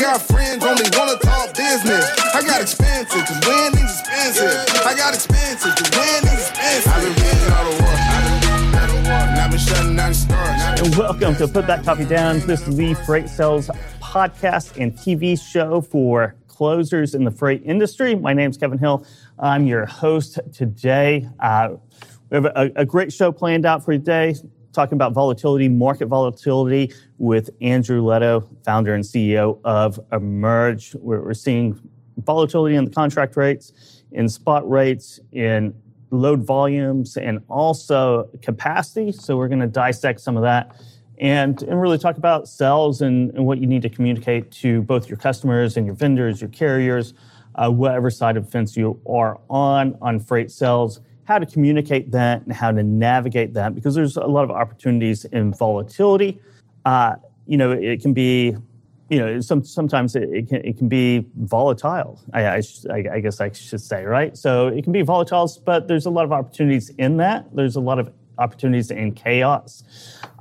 got friends, only wanna talk business. I got expensive, cause winning's expensive. I got expensive, cause winning's expensive. I've been winning all the war. I've. And I've been shutting down stars. And welcome to Put That Coffee Down. This is the Freight Sales podcast and TV show for closers in the freight industry. My name is Kevin Hill. I'm your host today. Uh, we have a, a, great show planned out for today, talking about volatility, market volatility with Andrew Leto, founder and CEO of Emerge. We're, we're seeing volatility in the contract rates, in spot rates, in load volumes, and also capacity. So we're going to dissect some of that and, and really talk about sales and, and what you need to communicate to both your customers and your vendors, your carriers, uh, whatever side of the fence you are on on freight sales how to communicate that and how to navigate that because there's a lot of opportunities in volatility. Uh, you know, it can be, you know, some, sometimes it, it, can, it can be volatile, I, I, I, guess I should say, right? So it can be volatile, but there's a lot of opportunities in that. There's a lot of opportunities in chaos.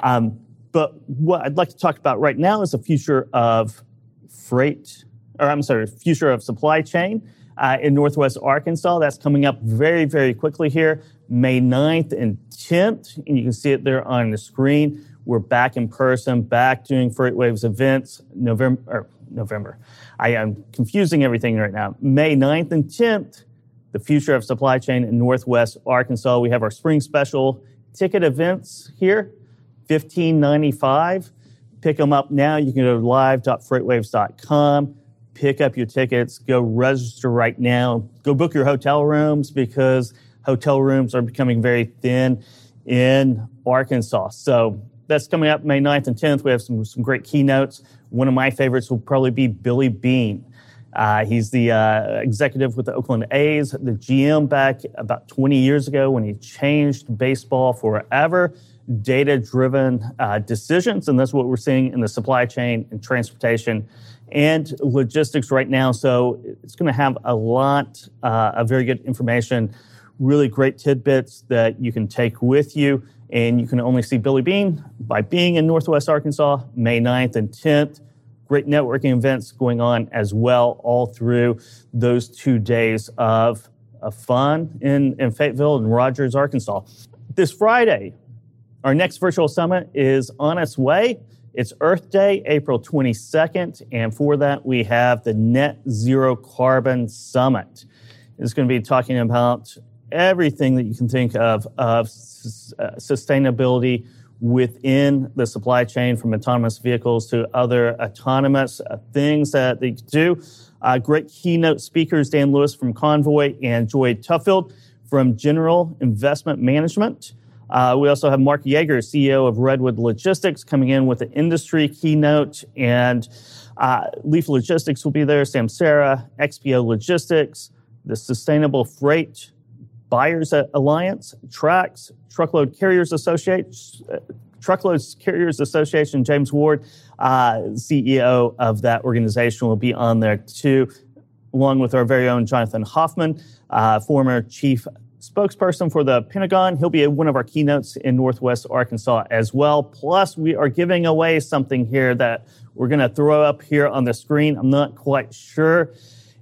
Um, but what I'd like to talk about right now is the future of freight, or I'm sorry, future of supply chain uh, in Northwest Arkansas. That's coming up very, very quickly here, May 9th and 10th. And you can see it there on the screen. We're back in person, back doing FreightWaves events November, November. I am confusing everything right now. May 9th and 10th, the future of supply chain in Northwest Arkansas. We have our spring special ticket events here, 1595. Pick them up now. You can go to live.freightwaves.com pick up your tickets, go register right now, go book your hotel rooms because hotel rooms are becoming very thin in Arkansas. So that's coming up May 9th and 10th. We have some, some great keynotes. One of my favorites will probably be Billy Beane. Uh, he's the uh, executive with the Oakland A's, the GM back about 20 years ago when he changed baseball forever. Data driven uh, decisions, and that's what we're seeing in the supply chain and transportation and logistics right now. So it's going to have a lot uh, of very good information, really great tidbits that you can take with you. And you can only see Billy Beane by being in Northwest Arkansas, May 9th and 10th. Great networking events going on as well, all through those two days of, of fun in, in Fayetteville and Rogers, Arkansas. This Friday, our next virtual summit is on its way. It's Earth Day, April 22nd, and for that we have the Net Zero Carbon Summit. It's going to be talking about everything that you can think of of uh, sustainability within the supply chain from autonomous vehicles to other autonomous uh, things that they do. Uh, great keynote speakers, Dan Lewis from Convoy and Joy Tuffield from General Investment Management. Uh, we also have Mark Yeager, CEO of Redwood Logistics, coming in with an industry keynote. And uh, Leaf Logistics will be there, Samsara, XPO Logistics, the Sustainable Freight Buyers Alliance, TRAX, Truckload Carriers Association, uh, Truckload Carriers Association, James Ward, uh, CEO of that organization, will be on there too, along with our very own Jonathan Hoffman, uh, former chief spokesperson for the Pentagon. He'll be one of our keynotes in Northwest Arkansas as well. Plus, we are giving away something here that we're going to throw up here on the screen. I'm not quite sure.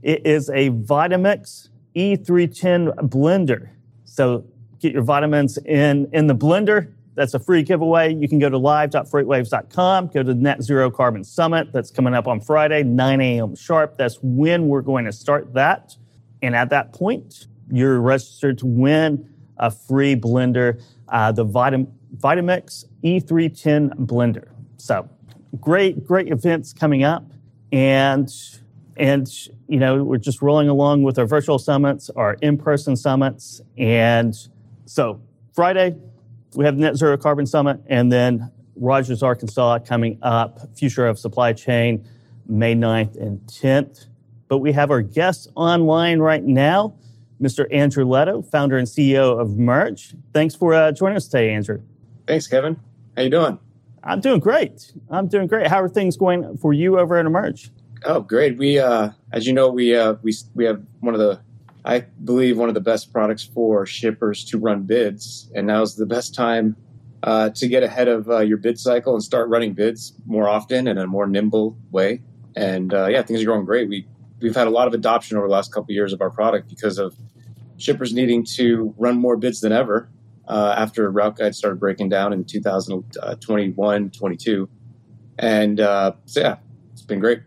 It is a Vitamix E310 blender. So get your vitamins in, in the blender. That's a free giveaway. You can go to live.freightwaves.com, go to the Net Zero Carbon Summit. That's coming up on Friday, 9 a.m. sharp. That's when we're going to start that. And at that point, you're registered to win a free blender, uh, the Vitam- Vitamix E310 blender. So great, great events coming up. And, and, you know, we're just rolling along with our virtual summits, our in-person summits. And so Friday, we have Net Zero Carbon Summit and then Rogers, Arkansas coming up, Future of Supply Chain, May 9th and 10th. But we have our guests online right now. Mr. Andrew Leto, founder and CEO of Emerge. Thanks for uh, joining us today, Andrew. Thanks, Kevin. How you doing? I'm doing great. I'm doing great. How are things going for you over at Emerge? Oh, great. We, uh, as you know, we uh, we we have one of the, I believe, one of the best products for shippers to run bids, and now's the best time uh, to get ahead of uh, your bid cycle and start running bids more often in a more nimble way. And uh, yeah, things are going great. We we've had a lot of adoption over the last couple of years of our product because of shippers needing to run more bids than ever uh, after route guides started breaking down in 2021, 22. And uh, so yeah, it's been great.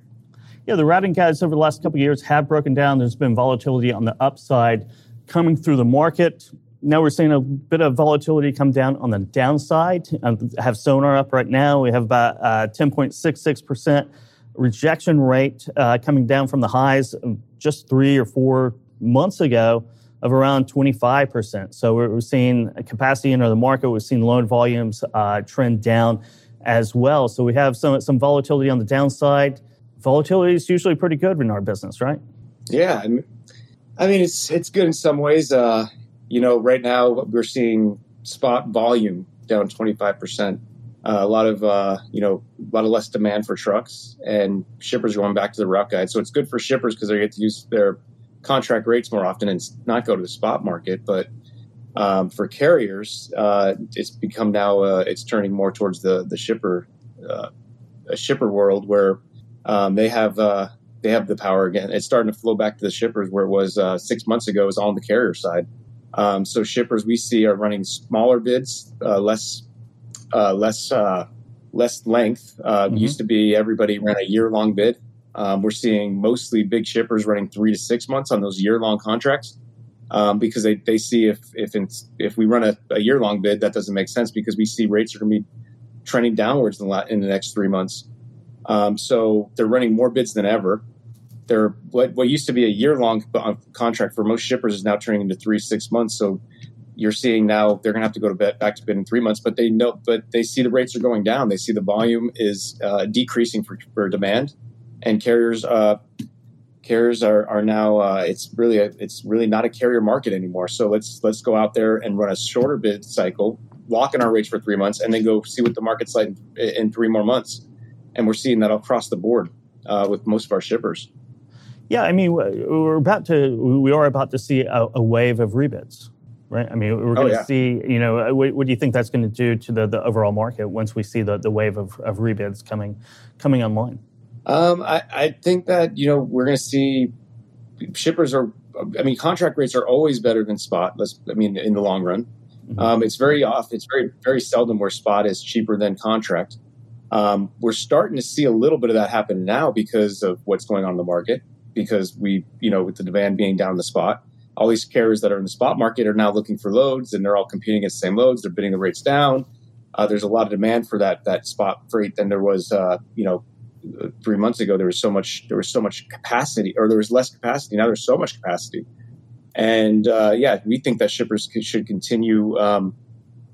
Yeah, the routing guides over the last couple years have broken down. There's been volatility on the upside coming through the market. Now we're seeing a bit of volatility come down on the downside. I have Sonar up right now. We have about uh, 10.66% rejection rate uh, coming down from the highs just three or four months ago of around 25%. So we're, seeing capacity enter the market. We've seen load volumes uh, trend down as well. So we have some, some volatility on the downside. Volatility is usually pretty good in our business, right? Yeah. I mean, it's, it's good in some ways. Uh, you know, right now we're seeing spot volume down 25%. Uh, a lot of uh, you know a lot of less demand for trucks and shippers going back to the route guide. So it's good for shippers because they get to use their contract rates more often and not go to the spot market. But um, for carriers, uh, it's become now uh, it's turning more towards the the shipper uh, a shipper world where um, they have uh, they have the power again. It's starting to flow back to the shippers where it was six months ago. It was all on the carrier side. Um, so shippers we see are running smaller bids, less uh, less uh, less length. Uh, mm-hmm. Used to be everybody ran a year long bid. Um, we're seeing mostly big shippers running three to six months on those year long contracts um, because they, they see if if if we run a, a year long bid that doesn't make sense because we see rates are going to be trending downwards in the, in the next three months. Um, so they're running more bids than ever. They're what, what used to be a year long uh, contract for most shippers is now turning into three six months. So you're seeing now they're going to have to go to bed, back to bid in three months, but they know, but they see the rates are going down. They see the volume is uh, decreasing for, for demand, and carriers uh, carriers are, are now uh, it's really a, it's really not a carrier market anymore. So let's let's go out there and run a shorter bid cycle, lock in our rates for three months, and then go see what the market's like in, in three more months. And we're seeing that across the board uh, with most of our shippers. Yeah, I mean, we're about to we are about to see a, a wave of rebids right? I mean, we're going to oh, yeah. see, you know, uh, what, what, do you think that's going to do to the, the overall market once we see the, the wave of, of rebids coming coming online? Um, I, I think that, you know, we're going to see shippers are, I mean, contract rates are always better than spot. Let's, I mean, in the long run. Mm-hmm. Um, it's very off. It's very, very seldom where spot is cheaper than contract. Um, we're starting to see a little bit of that happen now because of what's going on in the market, because we, you know, with the demand being down in the spot all these carriers that are in the spot market are now looking for loads and they're all competing against the same loads. They're bidding the rates down. Uh, there's a lot of demand for that that spot freight than there was, uh, you know, three months ago. There was so much there was so much capacity, or there was less capacity. Now there's so much capacity, and uh, yeah, we think that shippers should continue um,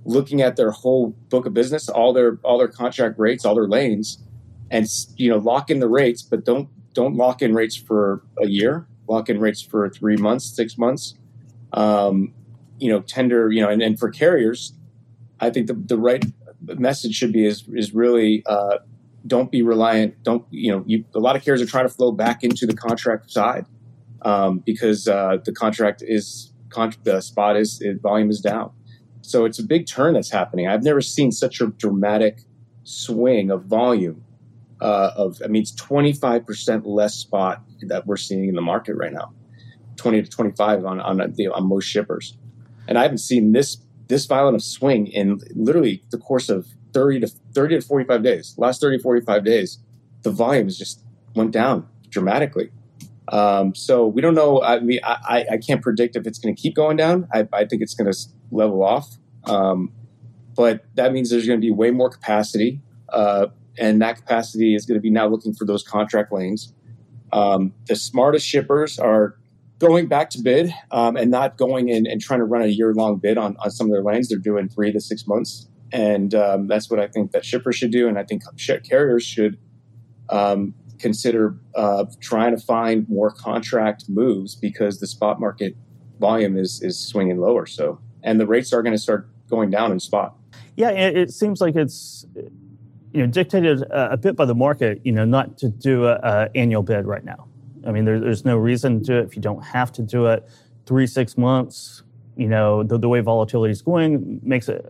looking at their whole book of business, all their all their contract rates, all their lanes, and you know lock in the rates, but don't don't lock in rates for a year lock-in rates for three months, six months. Um, you know, tender, you know, and, and for carriers, I think the, the right message should be is is really uh, don't be reliant. Don't you know? You, a lot of carriers are trying to flow back into the contract side um, because uh, the contract is con- the spot is volume is down. So it's a big turn that's happening. I've never seen such a dramatic swing of volume uh, of I mean it's 25% less spot that we're seeing in the market right now 20 to 25 on on, the, on most shippers and I haven't seen this this violent of swing in literally the course of 30 to 30 to 45 days last 30 45 days the volumes just went down dramatically um, so we don't know I mean I, I can't predict if it's going to keep going down I, I think it's going to level off um, but that means there's going to be way more capacity uh, and that capacity is going to be now looking for those contract lanes. Um, the smartest shippers are going back to bid um, and not going in and trying to run a year long bid on, on some of their lanes. They're doing three to six months. And um, that's what I think that shippers should do. And I think carriers should um, consider uh, trying to find more contract moves because the spot market volume is, is swinging lower. So, and the rates are going to start going down in spot. Yeah, it seems like it's you know, dictated a, a, bit by the market, you know, not to do an annual bid right now. I mean, there, there's no reason to do it if you don't have to do it. Three, six months, you know, the, the way volatility is going makes it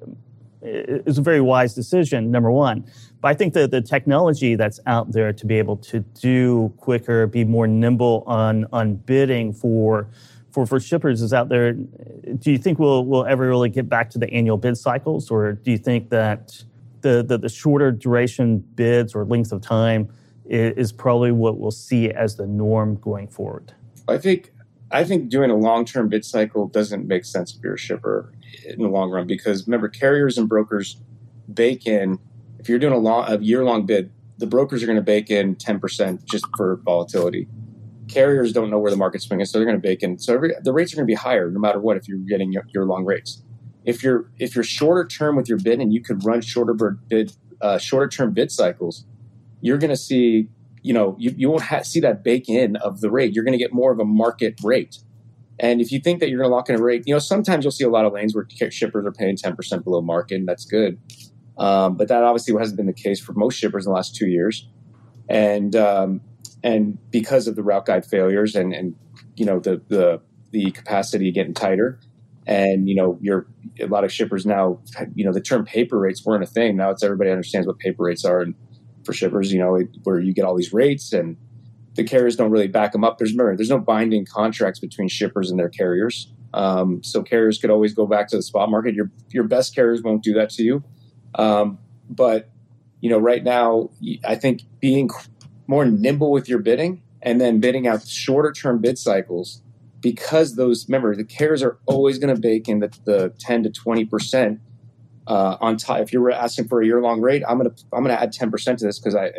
is a very wise decision, number one. But I think that the technology that's out there to be able to do quicker, be more nimble on, on bidding for, for, for shippers is out there. Do you think we'll, we'll ever really get back to the annual bid cycles? Or do you think that the, the, the shorter duration bids or length of time is, is probably what we'll see as the norm going forward? I think I think doing a long term bid cycle doesn't make sense if you're a shipper in the long run because remember carriers and brokers bake in if you're doing a long a year long bid the brokers are going to bake in 10% just for volatility. Carriers don't know where the market's swinging so they're going to bake in so every, the rates are going to be higher no matter what if you're getting your, your, long rates. If you're if you're shorter term with your bid and you could run shorter bid uh, shorter term bid cycles you're going to see you know you, you won't ha- see that bake in of the rate. You're going to get more of a market rate and if you think that you're going to lock in a rate, you know, sometimes you'll see a lot of lanes where shippers are paying 10% below market, and that's good. Um, but that obviously hasn't been the case for most shippers in the last two years. And um, and because of the route guide failures and, and you know the, the the capacity getting tighter, and you know you're a lot of shippers now, you know, the term paper rates weren't a thing. Now it's everybody understands what paper rates are, and for shippers, you know, where you get all these rates and the carriers don't really back them up. There's remember, there's no binding contracts between shippers and their carriers. Um, so carriers could always go back to the spot market. Your your best carriers won't do that to you. Um, but you know, right now, I think being more nimble with your bidding and then bidding out shorter term bid cycles because those remember the carriers are always going to bake in the, the 10 to 20 percent uh, on top. If you're asking for a year long rate, I'm gonna I'm gonna add 10 percent to this because I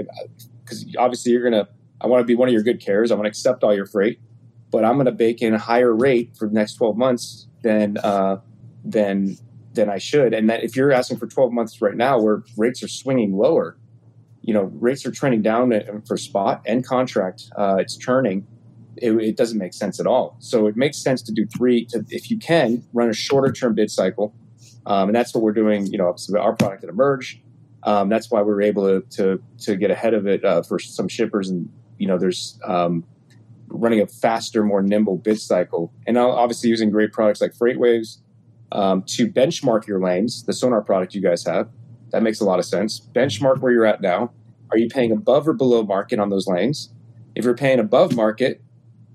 because obviously you're gonna I want to be one of your good carriers. I want to accept all your freight, but I'm going to bake in a higher rate for the next 12 months than uh, than than I should. And that if you're asking for 12 months right now, where rates are swinging lower, you know, rates are trending down for spot and contract. Uh, it's turning. It, it, doesn't make sense at all. So it makes sense to do three. To if you can run a shorter term bid cycle, um, and that's what we're doing. You know, our product at Emerge. Um, that's why we were able to, to to get ahead of it uh, for some shippers and you know, there's um, running a faster, more nimble bid cycle, and obviously using great products like FreightWaves um, to benchmark your lanes. The Sonar product you guys have that makes a lot of sense. Benchmark where you're at now. Are you paying above or below market on those lanes? If you're paying above market,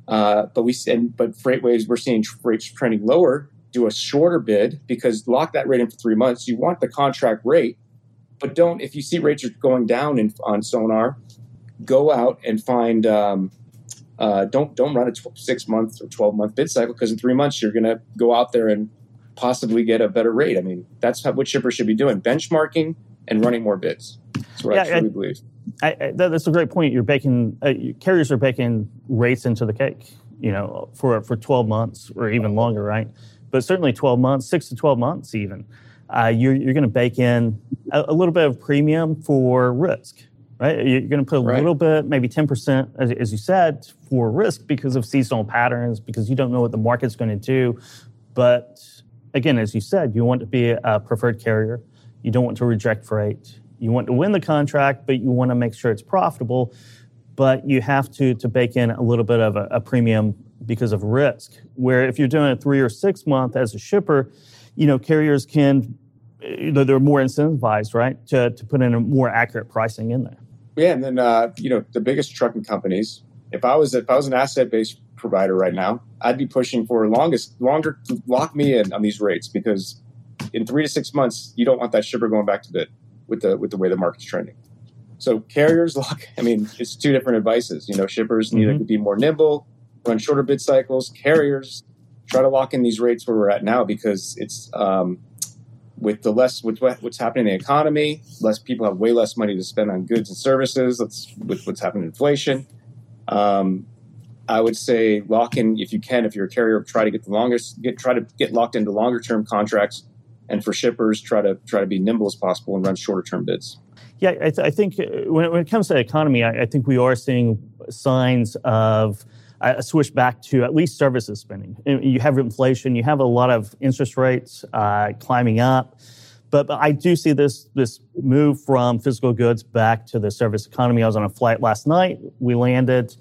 uh, but we and, but FreightWaves we're seeing rates trending lower. Do a shorter bid because lock that rate in for three months. You want the contract rate, but don't if you see rates are going down in, on Sonar, go out and find. Um, uh, don't don't run a tw- six month or twelve month bid cycle because in three months you're going to go out there and possibly get a better rate. I mean, that's what shippers should be doing: benchmarking and running more bids. That's what yeah, I truly I, believe. I, I, that's a great point. You're baking uh, carriers are baking rates into the cake. You know, for for 12 months or even longer, right? But certainly 12 months, six to 12 months, even. Uh, you're, you're going to bake in a, a, little bit of premium for risk right? You're going to put a right. little bit, maybe 10%, as, as you said, for risk because of seasonal patterns, because you don't know what the market's going to do. But again, as you said, you want to be a preferred carrier. You don't want to reject freight. You want to win the contract, but you want to make sure it's profitable. But you have to, to bake in a little bit of a, a premium because of risk. Where if you're doing a three or six month as a shipper, you know, carriers can, eh, you know, they're more incentivized, right, to, to put in a more accurate pricing in there. Yeah, and then uh, you know the biggest trucking companies. If I was if I was an asset based provider right now, I'd be pushing for longest longer to lock me in on these rates because in three to six months you don't want that shipper going back to bid with the with the way the market's trending. So carriers lock. I mean, it's two different advices. You know, shippers mm-hmm. need to be more nimble, run shorter bid cycles. Carriers try to lock in these rates where we're at now because it's um, with the less with what's happening in the economy, less people have way less money to spend on goods and services. That's with what's happening in inflation. Um, I would say lock in if you can. If you're a carrier, try to get the longest, get try to get locked into longer term contracts, and for shippers, try to try to be nimble as possible and run shorter term bids. Yeah, I, th- I think uh, when it, when it, comes to the economy, I, I think we are seeing signs of a switch back to at least services spending. You have inflation, you have a lot of interest rates uh, climbing up. But, but, I do see this this move from physical goods back to the service economy. I was on a flight last night. We landed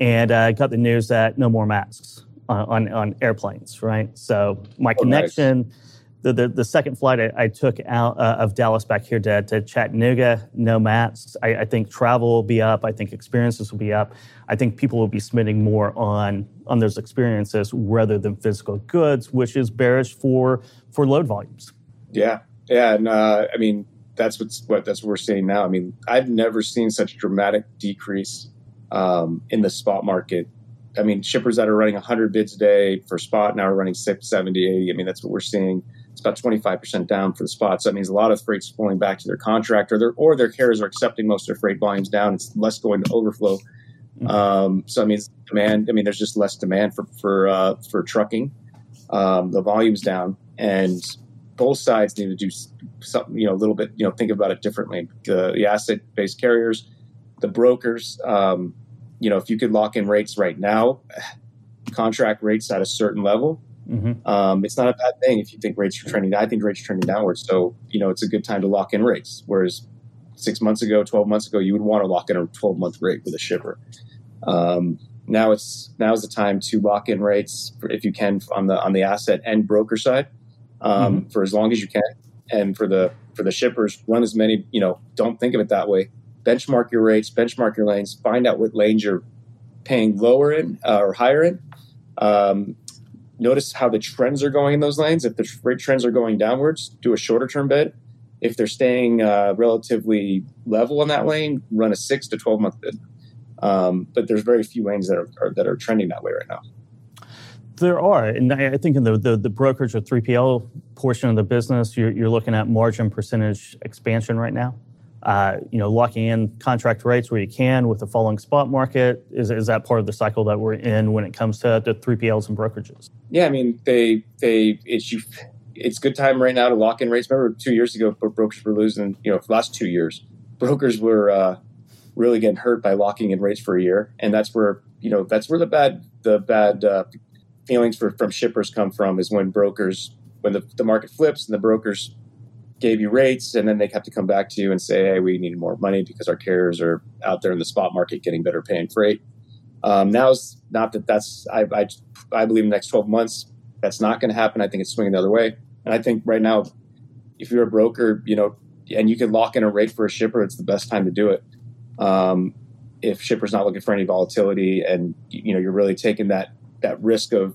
and uh, got the news that no more masks on, on, on airplanes, right? So my oh, connection nice. The, the, the second flight I, I took out uh, of Dallas back here to, to Chattanooga, no masks. I, I, think travel will be up. I think experiences will be up. I think people will be spending more on on those experiences rather than physical goods, which is bearish for for load volumes. Yeah, yeah, and uh, I mean that's what's what that's what we're seeing now. I mean, I've never seen such dramatic decrease um, in the spot market. I mean, shippers that are running 100 bids a day for spot now are running 6, 70, 80. I mean, that's what we're seeing. It's about 25% down for the spot. So that means a lot of freight's flowing back to their contractor, or their, or their carriers are accepting most of their freight volumes down. It's less going to overflow. Mm-hmm. Um, so I mean, demand. I mean, there's just less demand for for uh, for trucking. Um, the volume's down, and both sides need to do something. You know, a little bit. You know, think about it differently. The, the asset-based carriers, the brokers. Um, you know, if you could lock in rates right now, contract rates at a certain level, mm-hmm. um, it's not a bad thing if you think rates are trending. I think rates are trending downwards, so you know it's a good time to lock in rates. Whereas six months ago, twelve months ago, you would want to lock in a twelve month rate with a shipper. Um, now it's now is the time to lock in rates for, if you can on the on the asset and broker side um, mm-hmm. for as long as you can, and for the for the shippers, run as many. You know, don't think of it that way benchmark your rates, benchmark your lanes, find out what lanes you're paying lower in uh, or higher in. Um, notice how the trends are going in those lanes. If the trends are going downwards, do a shorter term bid. If they're staying uh, relatively level in that lane, run a six to 12 month bid. Um, but there's very few lanes that are, are, that are trending that way right now. There are, and I think in the, the, the brokerage or 3PL portion of the business, you're, you're looking at margin percentage expansion right now uh, you know, locking in contract rates where you can with the falling spot market? Is, is that part of the cycle that we're in when it comes to the 3PLs and brokerages? Yeah, I mean, they they it's you, it's good time right now to lock in rates. Remember, two years ago, brokers were losing. You know, for the last two years, brokers were uh, really getting hurt by locking in rates for a year, and that's where you know that's where the bad the bad uh, feelings for, from shippers come from is when brokers when the, the market flips and the brokers gave you rates, and then they have to come back to you and say, "Hey, we need more money because our carriers are out there in the spot market getting better paying freight." Um, now is not that that's I, I, I believe in the next twelve months that's not going to happen. I think it's swinging the other way, and I think right now, if you're a broker, you know, and you can lock in a rate for a shipper, it's the best time to do it. Um, if shipper's not looking for any volatility, and you know you're really taking that that risk of,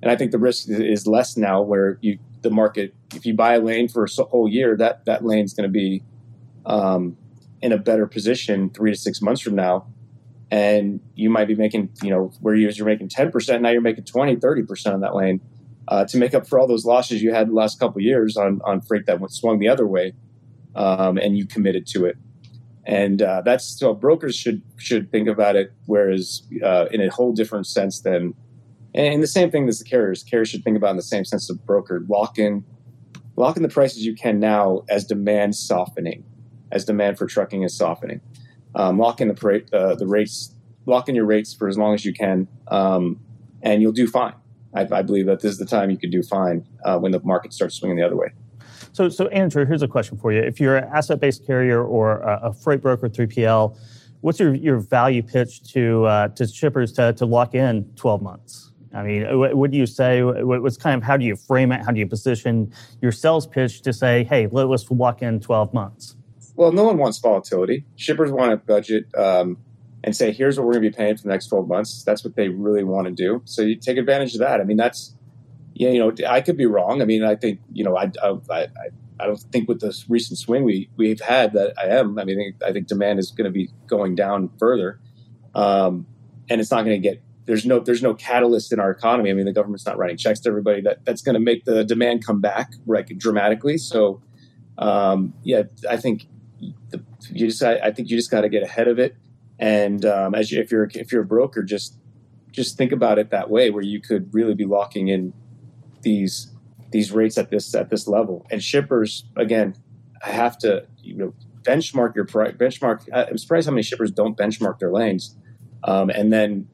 and I think the risk is less now where you the market. If you buy a lane for a whole year, that that lane's going to be um, in a better position three to six months from now. And you might be making, you know, where you're making 10%, now you're making 20, 30% on that lane uh, to make up for all those losses you had the last couple years on, on freight that went, swung the other way um, and you committed to it. And uh, that's so brokers should should think about it, whereas uh, in a whole different sense than and the same thing as the carriers. Carriers should think about in the same sense of brokered. Lock in, lock in the prices you can now as demand softening, as demand for trucking is softening. Um, lock in the uh, the rates, lock in your rates for as long as you can, um, and you'll do fine. I, I, believe that this is the time you could do fine uh, when the market starts swinging the other way. So, so Andrew, here's a question for you: If you're an asset-based carrier or a, a freight broker, 3PL, what's your, your value pitch to uh, to shippers to, to lock in 12 months? I mean, what do you say? What's kind of how do you frame it? How do you position your sales pitch to say, "Hey, let, us walk in 12 months"? Well, no one wants volatility. Shippers want a budget um, and say, "Here's what we're going to be paying for the next 12 months." That's what they really want to do. So you take advantage of that. I mean, that's yeah, you know, I could be wrong. I mean, I think you know, I I, I, I don't think with this recent swing we we've had that I am. I mean, I think demand is going to be going down further, um, and it's not going to get there's no there's no catalyst in our economy. I mean, the government's not writing checks to everybody that that's going to make the demand come back right dramatically. So, um, yeah, I think the, you just I, I, think you just got to get ahead of it. And um, as you, if you're if you're a broker, just just think about it that way, where you could really be locking in these these rates at this at this level. And shippers, again, I have to you know benchmark your price. Benchmark. I'm surprised how many shippers don't benchmark their lanes. Um, and then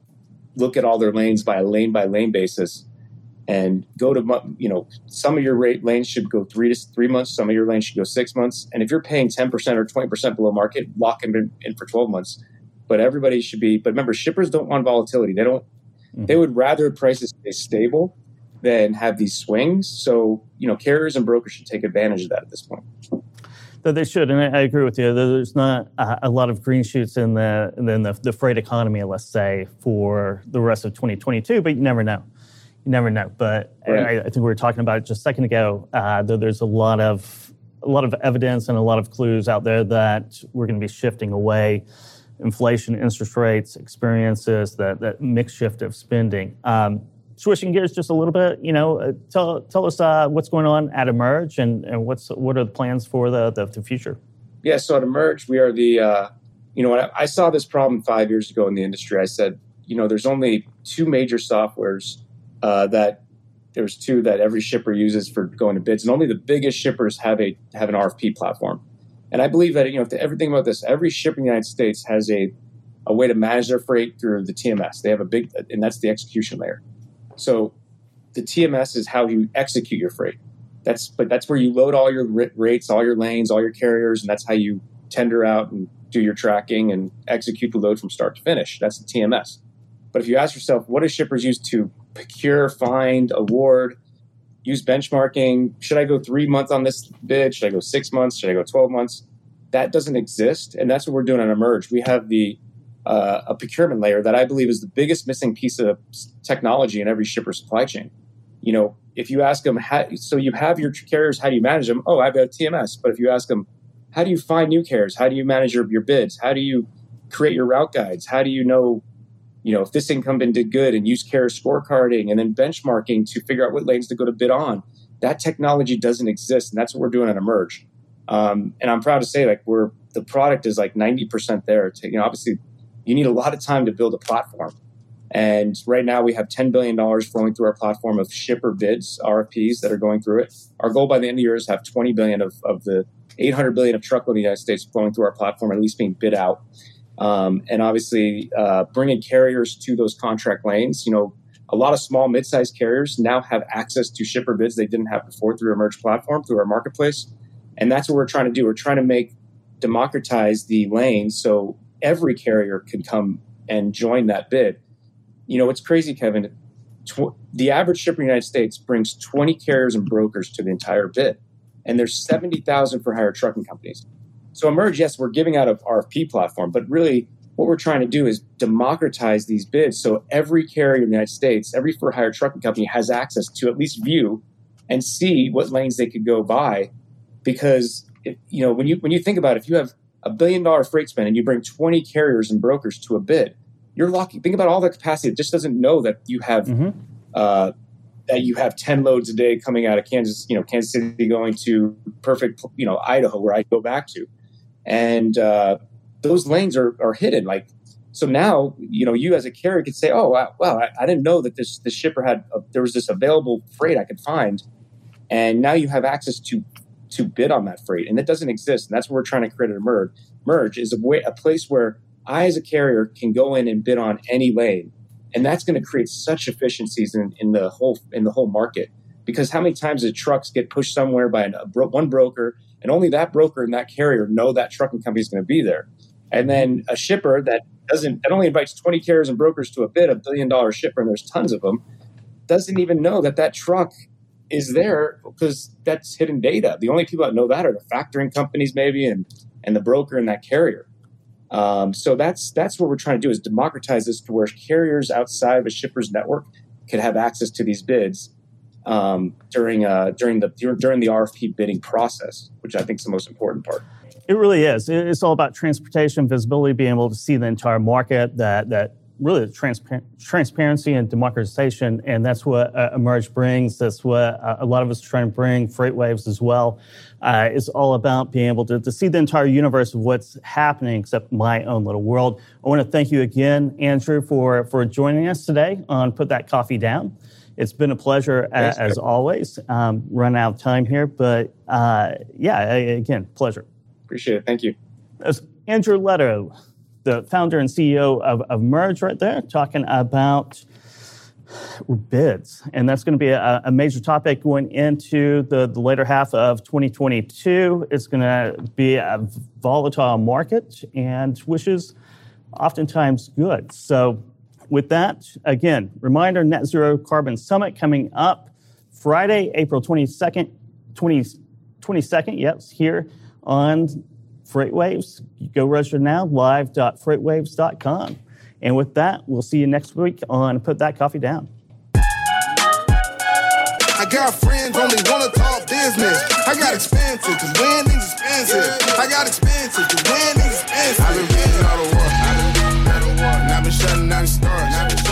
look at all their lanes by a lane by lane basis and go to you know some of your rate lanes should go three to three months some of your lanes should go six months and if you're paying 10% or 20% below market lock them in, in for 12 months but everybody should be but remember shippers don't want volatility they don't mm-hmm. they would rather prices stay stable than have these swings. So, you know, carriers and brokers should take advantage of that at this point. That they should, and I, I agree with you. There's not a, a, lot of green shoots in the in the, the freight economy, let's say, for the rest of 2022. But you never know. You never know. But right. I, I, think we were talking about it just a second ago. Uh, there's a lot of a lot of evidence and a lot of clues out there that we're going to be shifting away inflation, interest rates, experiences, that, that mix shift of spending. Um, switching gears just a little bit, you know, uh, tell, tell us uh, what's going on at Emerge and, and what's what are the plans for the, the, the future? Yeah, so at Emerge, we are the, uh, you know, I, saw this problem five years ago in the industry, I said, you know, there's only two major softwares uh, that there's two that every shipper uses for going to bids, and only the biggest shippers have a have an RFP platform. And I believe that you know, if everything about this, every ship in the United States has a a way to manage their freight through the TMS. They have a big, and that's the execution layer. So the TMS is how you execute your freight. That's but that's where you load all your rates, all your lanes, all your carriers, and that's how you tender out and do your tracking and execute the load from start to finish. That's the TMS. But if you ask yourself, what do shippers use to procure, find, award, use benchmarking. Should I go three months on this bid? Should I go six months? Should I go 12 months? That doesn't exist. And that's what we're doing on Emerge. We have the uh, a procurement layer that I believe is the biggest missing piece of technology in every shipper supply chain. You know, if you ask them, how, so you have your carriers, how do you manage them? Oh, I've got TMS. But if you ask them, how do you find new carriers? How do you manage your, your bids? How do you create your route guides? How do you know you know, if this incumbent did good and use carrier scorecarding and then benchmarking to figure out what lanes to go to bid on, that technology doesn't exist. And that's what we're doing at Emerge. Um, and I'm proud to say, like, we're the product is like 90% there. To, you know, obviously, you need a lot of time to build a platform. And right now, we have $10 billion flowing through our platform of shipper bids, RFPs that are going through it. Our goal by the end of the year is have 20 billion of, of the 800 billion of truckload in the United States flowing through our platform, at least being bid out. Um, and obviously, uh, bringing carriers to those contract lanes. You know, a lot of small, mid-sized carriers now have access to shipper bids they didn't have before through Emerge platform, through our marketplace, and that's what we're trying to do. We're trying to make democratize the lane so every carrier can come and join that bid. You know, it's crazy, Kevin. Tw- the average shipper in the United States brings 20 carriers and brokers to the entire bid, and there's 70,000 for hire trucking companies. So Emerge, yes, we're giving out an RFP platform, but really what we're trying to do is democratize these bids so every carrier in the United States, every for hire trucking company has access to at least view and see what lanes they could go by Because if, you know when you when you think about it, if you have a billion dollar freight spend and you bring 20 carriers and brokers to a bid, you're locking. Think about all the capacity. that just doesn't know that you have mm-hmm. uh, that you have 10 loads a day coming out of Kansas, you know, Kansas City going to perfect, you know, Idaho where I go back to and uh, those lanes are, are hidden. Like so now, you know, you as a carrier could say, "Oh, wow, wow I, I didn't know that this this shipper had a, there was this available freight I could find," and now you have access to to bid on that freight, and it doesn't exist. And that's what we're trying to create a merge. Emerge is a way a place where I, as a carrier, can go in and bid on any lane, and that's going to create such efficiencies in, in the whole in the whole market. Because how many times the trucks get pushed somewhere by an, bro- one broker and only that broker and that carrier know that trucking company is going to be there. And then a shipper that doesn't that only invites 20 carriers and brokers to a bid, a billion dollar shipper, and there's tons of them, doesn't even know that that truck is there because that's hidden data. The only people that know that are the factoring companies, maybe, and and the broker and that carrier. Um, so that's that's what we're trying to do is democratize this to where carriers outside of a shipper's network could have access to these bids um, during uh, during the during the RFP bidding process, which I think is the most important part. It really is. It's all about transportation visibility, being able to see the entire market. That that really transpa- transparency and democratization, and that's what uh, Emerge brings. That's what uh, a lot of us are trying to bring. FreightWaves as well. Uh, it's all about being able to, to see the entire universe of what's happening, except my own little world. I want to thank you again, Andrew, for for joining us today on Put That Coffee Down. It's been a pleasure Thanks, as, always. Um, run out of time here, but uh, yeah, again, pleasure. Appreciate it. Thank you. That's Andrew Leto, the founder and CEO of, of Emerge, right there, talking about bids. And that's going to be a, a, major topic going into the, the later half of 2022. It's going to be a volatile market, and which is oftentimes good. So with that, again, reminder Net Zero Carbon Summit coming up Friday, April 22nd, 20, 22nd, yes, here on FreightWaves. Go register now, live.freightwaves.com. And with that, we'll see you next week on Put That Coffee Down. I got friends only wanna talk business. I got expensive, cause winning's expensive. I got expensive, cause winning's expensive. I've been winning all the war. I've been, I've been shutting down the stars.